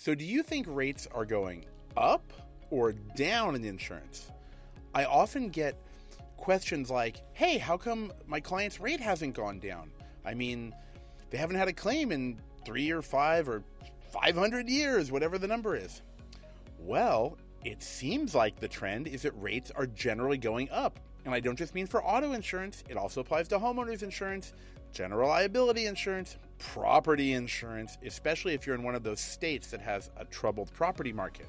So, do you think rates are going up or down in insurance? I often get questions like, hey, how come my client's rate hasn't gone down? I mean, they haven't had a claim in three or five or 500 years, whatever the number is. Well, it seems like the trend is that rates are generally going up. And I don't just mean for auto insurance, it also applies to homeowners insurance, general liability insurance, property insurance, especially if you're in one of those states that has a troubled property market.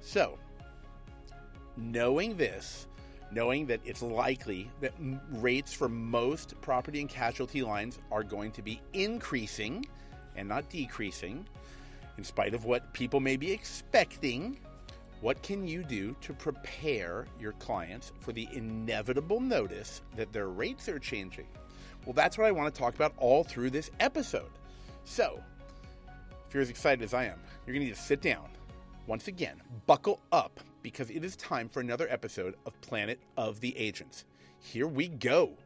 So, knowing this, knowing that it's likely that rates for most property and casualty lines are going to be increasing and not decreasing, in spite of what people may be expecting, what can you do to prepare your clients for the inevitable notice that their rates are changing? Well, that's what I want to talk about all through this episode. So, if you're as excited as I am, you're going to need to sit down. Once again, buckle up because it is time for another episode of Planet of the Agents. Here we go.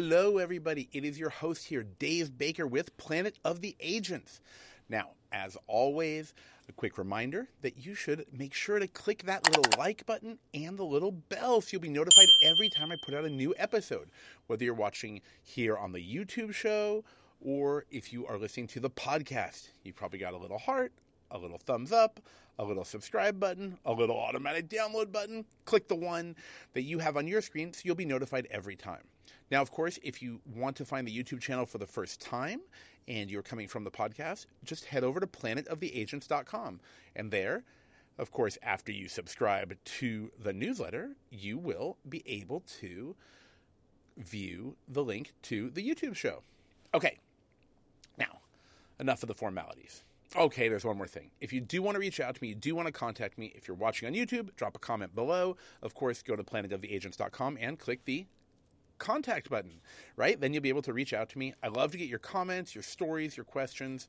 Hello, everybody. It is your host here, Dave Baker, with Planet of the Agents. Now, as always, a quick reminder that you should make sure to click that little like button and the little bell so you'll be notified every time I put out a new episode. Whether you're watching here on the YouTube show or if you are listening to the podcast, you probably got a little heart, a little thumbs up, a little subscribe button, a little automatic download button. Click the one that you have on your screen so you'll be notified every time. Now, of course, if you want to find the YouTube channel for the first time and you're coming from the podcast, just head over to planetoftheagents.com. And there, of course, after you subscribe to the newsletter, you will be able to view the link to the YouTube show. Okay, now, enough of the formalities. Okay, there's one more thing. If you do want to reach out to me, you do want to contact me, if you're watching on YouTube, drop a comment below. Of course, go to planetoftheagents.com and click the contact button, right? Then you'll be able to reach out to me. I love to get your comments, your stories, your questions.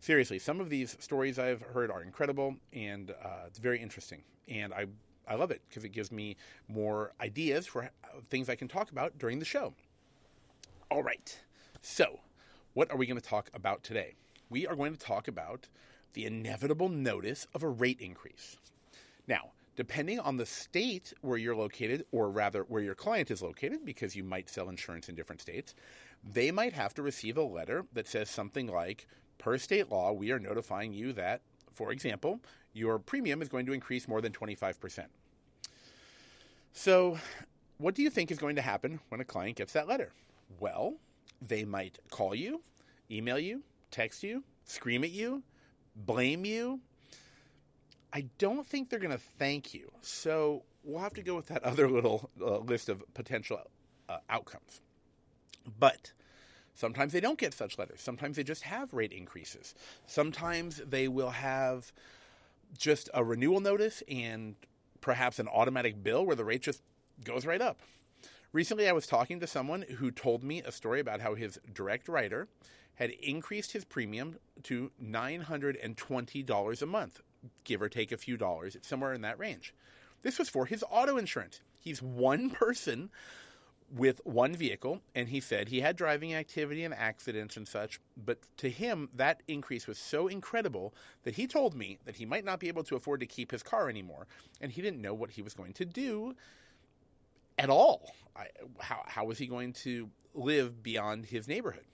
Seriously, some of these stories I've heard are incredible and uh, it's very interesting. And I, I love it because it gives me more ideas for things I can talk about during the show. All right. So, what are we going to talk about today? We are going to talk about the inevitable notice of a rate increase. Now, depending on the state where you're located, or rather where your client is located, because you might sell insurance in different states, they might have to receive a letter that says something like, per state law, we are notifying you that, for example, your premium is going to increase more than 25%. So, what do you think is going to happen when a client gets that letter? Well, they might call you, email you, text you, scream at you, blame you, I don't think they're going to thank you. So we'll have to go with that other little uh, list of potential uh, outcomes. But sometimes they don't get such letters. Sometimes they just have rate increases. Sometimes they will have just a renewal notice and perhaps an automatic bill where the rate just goes right up. Recently, I was talking to someone who told me a story about how his direct writer had increased his premium to $920 a month give or take a few dollars. It's somewhere in that range. This was for his auto insurance. He's one person with one vehicle, and he said he had driving activity and accidents and such. But to him, that increase was so incredible that he told me that he might not be able to afford to keep his car anymore, and he didn't know what he was going to do at all. I, how, how was he going to live beyond his neighborhood?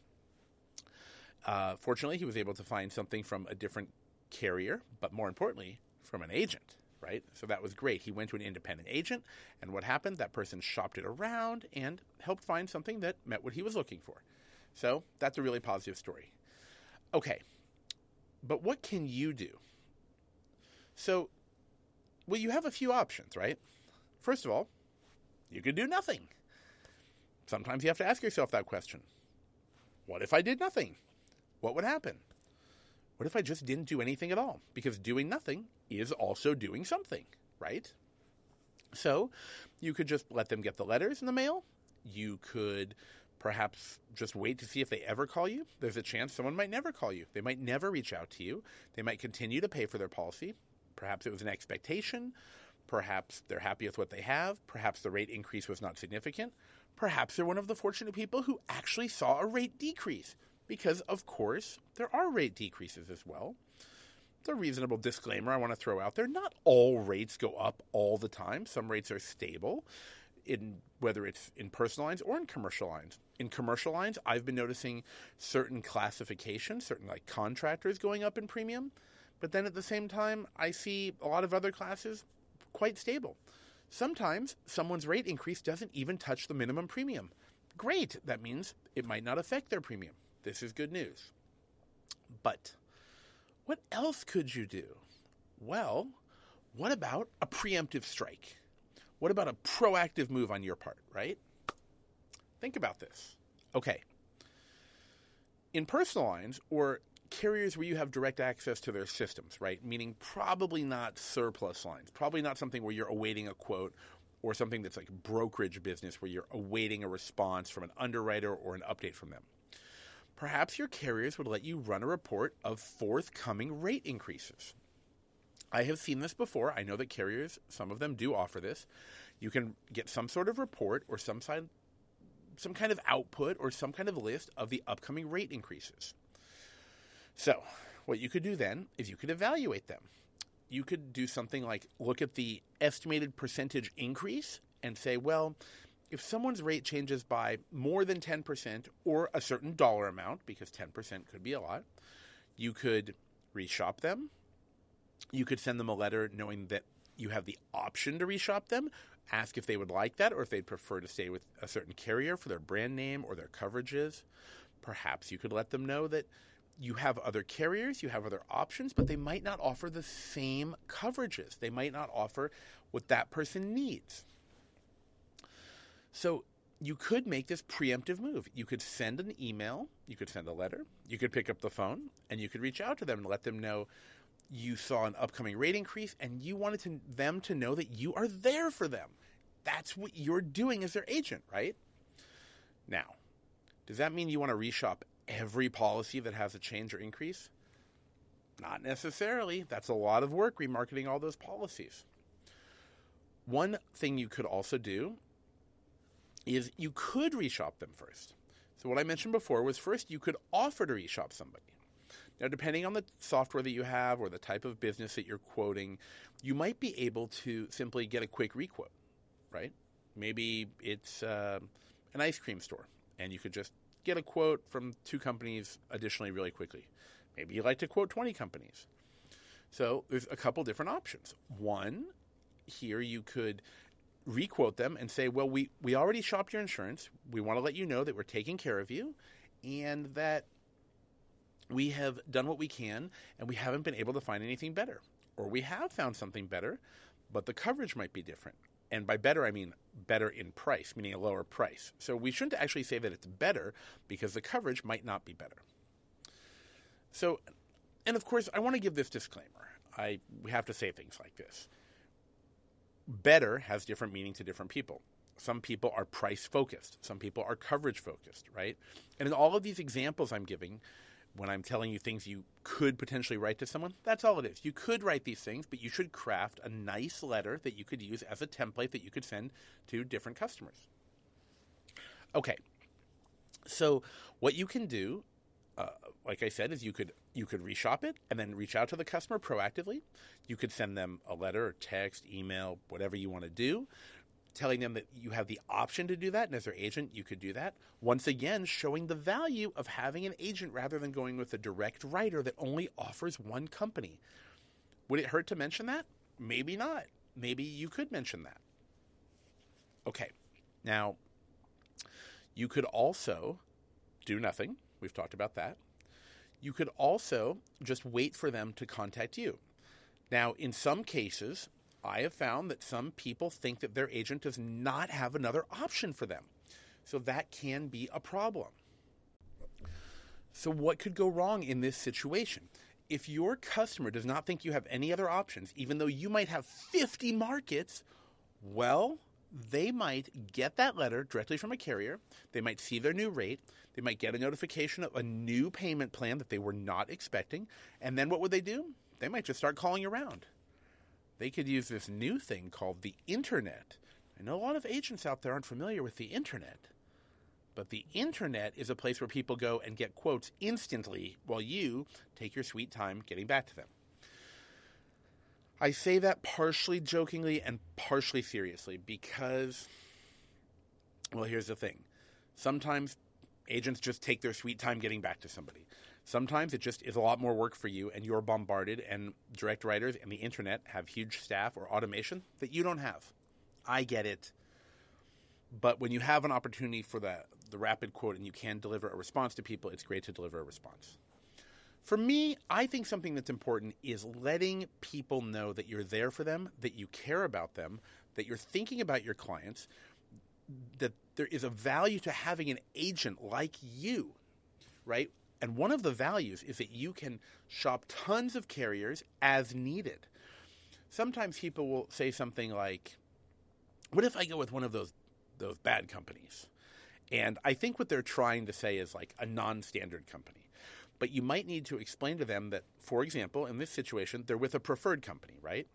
Uh, fortunately, he was able to find something from a different carrier, but more importantly, from an agent, right? So that was great. He went to an independent agent, and what happened? That person shopped it around and helped find something that met what he was looking for. So that's a really positive story. Okay, but what can you do? So, well, you have a few options, right? First of all, you could do nothing. Sometimes you have to ask yourself that question What if I did nothing? What would happen? What if I just didn't do anything at all? Because doing nothing is also doing something, right? So you could just let them get the letters in the mail. You could perhaps just wait to see if they ever call you. There's a chance someone might never call you. They might never reach out to you. They might continue to pay for their policy. Perhaps it was an expectation. Perhaps they're happy with what they have. Perhaps the rate increase was not significant. Perhaps they're one of the fortunate people who actually saw a rate decrease. Because, of course, there are rate decreases as well. It's a reasonable disclaimer I want to throw out there. Not all rates go up all the time, some rates are stable. In whether it's in personal lines or in commercial lines. In commercial lines, I've been noticing certain classifications, certain like contractors going up in premium, but then at the same time, I see a lot of other classes quite stable. Sometimes someone's rate increase doesn't even touch the minimum premium. Great, that means it might not affect their premium. This is good news. But what else could you do? Well, what about a preemptive strike? What about a proactive move on your part, right? Think about this. Okay. In personal lines or carriers where you have direct access to their systems, right? Meaning probably not surplus lines, probably not something where you're awaiting a quote or something that's like brokerage business where you're awaiting a response from an underwriter or an update from them. Perhaps your carriers would let you run a report of forthcoming rate increases. I have seen this before. I know that carriers, some of them do offer this. You can get some sort of report or some some kind of output or some kind of list of the upcoming rate increases. So, what you could do then is you could evaluate them. You could do something like look at the estimated percentage increase and say, well, if someone's rate changes by more than 10% or a certain dollar amount, because 10% could be a lot, you could reshop them you could send them a letter knowing that you have the option to reshop them, ask if they would like that or if they'd prefer to stay with a certain carrier for their brand name or their coverages. Perhaps you could let them know that you have other carriers, you have other options, but they might not offer the same coverages. They might not offer what that person needs. So you could make this preemptive move. You could send an email, you could send a letter, you could pick up the phone, and you could reach out to them and let them know you saw an upcoming rate increase and you wanted to, them to know that you are there for them. That's what you're doing as their agent, right? Now, does that mean you want to reshop every policy that has a change or increase? Not necessarily. That's a lot of work remarketing all those policies. One thing you could also do is you could reshop them first. So, what I mentioned before was first you could offer to reshop somebody. Now, depending on the software that you have or the type of business that you're quoting, you might be able to simply get a quick requote, right? Maybe it's uh, an ice cream store, and you could just get a quote from two companies additionally really quickly. Maybe you like to quote 20 companies. So there's a couple different options. One, here you could requote them and say, well, we, we already shopped your insurance. We want to let you know that we're taking care of you and that we have done what we can and we haven't been able to find anything better. Or we have found something better, but the coverage might be different. And by better, I mean better in price, meaning a lower price. So we shouldn't actually say that it's better because the coverage might not be better. So, and of course, I want to give this disclaimer. I we have to say things like this. Better has different meaning to different people. Some people are price focused. Some people are coverage focused, right? And in all of these examples I'm giving, when I'm telling you things you could potentially write to someone, that's all it is. You could write these things, but you should craft a nice letter that you could use as a template that you could send to different customers. Okay. So what you can do, uh, like I said, is you could you could reshop it and then reach out to the customer proactively. You could send them a letter, or text, email, whatever you want to do telling them that you have the option to do that, and as their agent, you could do that. Once again, showing the value of having an agent rather than going with a direct writer that only offers one company. Would it hurt to mention that? Maybe not. Maybe you could mention that. Okay, now you could also do nothing. We've talked about that. You could also just wait for them to contact you. Now, in some cases, I have found that some people think that their agent does not have another option for them. So that can be a problem. So, what could go wrong in this situation? If your customer does not think you have any other options, even though you might have 50 markets, well, they might get that letter directly from a carrier. They might see their new rate. They might get a notification of a new payment plan that they were not expecting. And then what would they do? They might just start calling around They could use this new thing called the internet. I know a lot of agents out there aren't familiar with the internet, but the internet is a place where people go and get quotes instantly while you take your sweet time getting back to them. I say that partially jokingly and partially seriously because, well, here's the thing. Sometimes agents just take their sweet time getting back to somebody. Sometimes it just is a lot more work for you, and you're bombarded, and direct writers and the internet have huge staff or automation that you don't have. I get it. But when you have an opportunity for the, the rapid quote and you can deliver a response to people, it's great to deliver a response. For me, I think something that's important is letting people know that you're there for them, that you care about them, that you're thinking about your clients, that there is a value to having an agent like you, right? And one of the values is that you can shop tons of carriers as needed. Sometimes people will say something like, "What if I go with one of those those bad companies?" And I think what they're trying to say is like a non-standard company. But you might need to explain to them that, for example, in this situation, they're with a preferred company, right?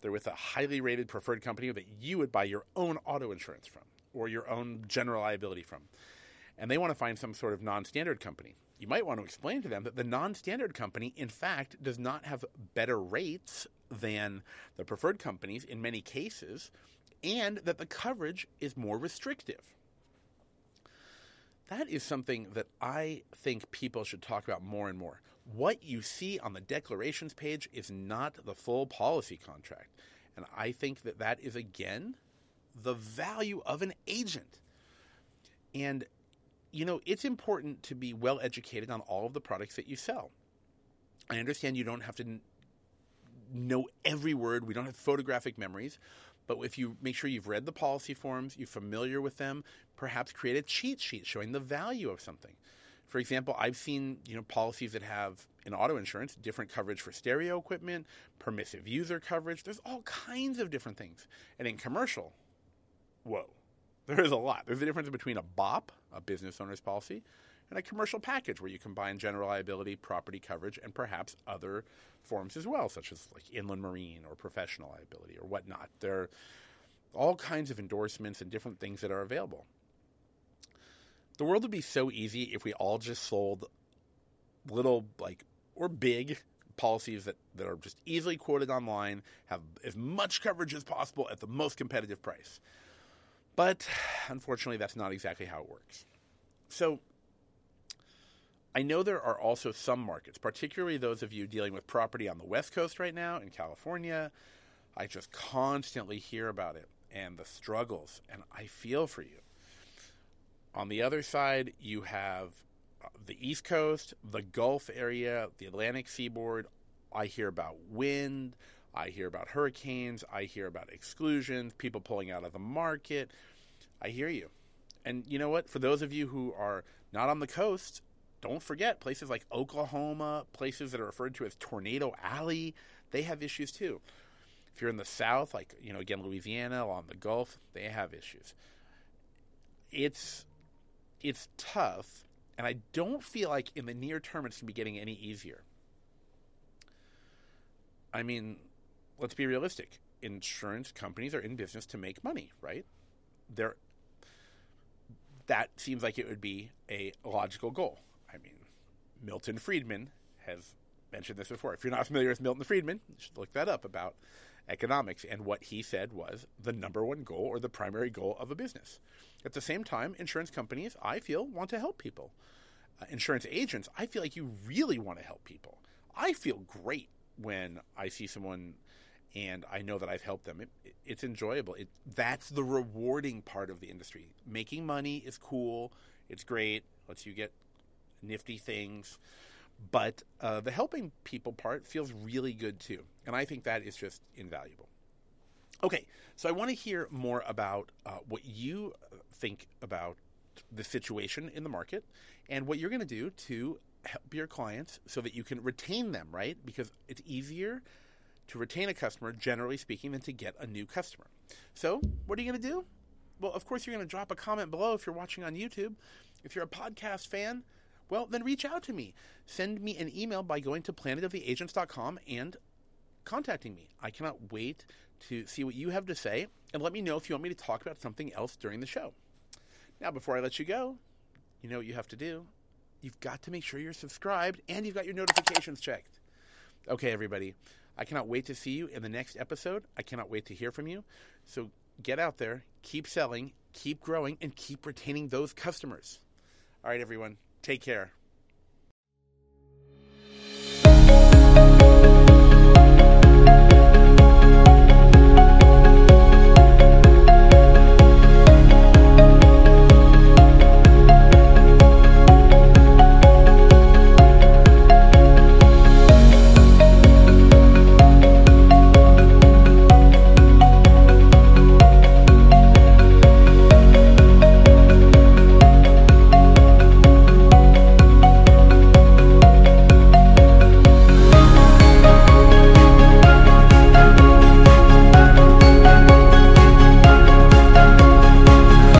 They're with a highly rated preferred company that you would buy your own auto insurance from or your own general liability from. And they want to find some sort of non standard company you might want to explain to them that the non standard company, in fact, does not have better rates than the preferred companies in many cases, and that the coverage is more restrictive. That is something that I think people should talk about more and more. What you see on the declarations page is not the full policy contract. And I think that that is, again, the value of an agent. And you know, it's important to be well educated on all of the products that you sell. I understand you don't have to know every word, we don't have photographic memories, but if you make sure you've read the policy forms, you're familiar with them, perhaps create a cheat sheet showing the value of something. For example, I've seen you know policies that have in auto insurance different coverage for stereo equipment, permissive user coverage. There's all kinds of different things. And in commercial, whoa, there is a lot. There's a difference between a BOP, a business owner's policy, and a commercial package where you combine general liability, property coverage, and perhaps other forms as well, such as like inland marine or professional liability or whatnot. There are all kinds of endorsements and different things that are available. The world would be so easy if we all just sold little, like, or big policies that, that are just easily quoted online, have as much coverage as possible at the most competitive price. But unfortunately, that's not exactly how it works. So I know there are also some markets, particularly those of you dealing with property on the West Coast right now in California. I just constantly hear about it and the struggles, and I feel for you. On the other side, you have uh, the East Coast, the Gulf area, the Atlantic seaboard. I hear about wind, I hear about hurricanes. I hear about exclusions, people pulling out of the market. I hear you. And you know what? For those of you who are not on the coast, don't forget places like Oklahoma, places that are referred to as Tornado Alley, they have issues too. If you're in the south, like, you know, again, Louisiana, along the Gulf, they have issues. It's it's tough, and I don't feel like in the near term it's going to be getting any easier. I mean, let's be realistic. Insurance companies are in business to make money, right? They're that seems like it would be a logical goal. I mean, Milton Friedman has mentioned this before. If you're not familiar with Milton Friedman, you should look that up about economics. And what he said was the number one goal or the primary goal of a business. At the same time, insurance companies, I feel, want to help people. Uh, insurance agents, I feel like you really want to help people. I feel great when I see someone and I know that I've helped them. It, it, it's enjoyable. It, that's the rewarding part of the industry. Making money is cool. It's great. Lets you get nifty things. But uh, the helping people part feels really good too. And I think that is just invaluable. Okay, so I want to hear more about uh, what you think about the situation in the market and what you're going to do to help your clients so that you can retain them, right? Because it's easier to retain a customer, generally speaking, than to get a new customer. So, what are you going to do? Well, of course, you're going to drop a comment below if you're watching on YouTube. If you're a podcast fan, well, then reach out to me. Send me an email by going to planetoftheagents.com and contacting me. I cannot wait to see what you have to say and let me know if you want me to talk about something else during the show. Now, before I let you go, you know what you have to do. You've got to make sure you're subscribed and you've got your notifications checked. Okay, everybody. I cannot wait to see you in the next episode. I cannot wait to hear from you. So get out there, keep selling, keep growing, and keep retaining those customers. All right, everyone. Take care.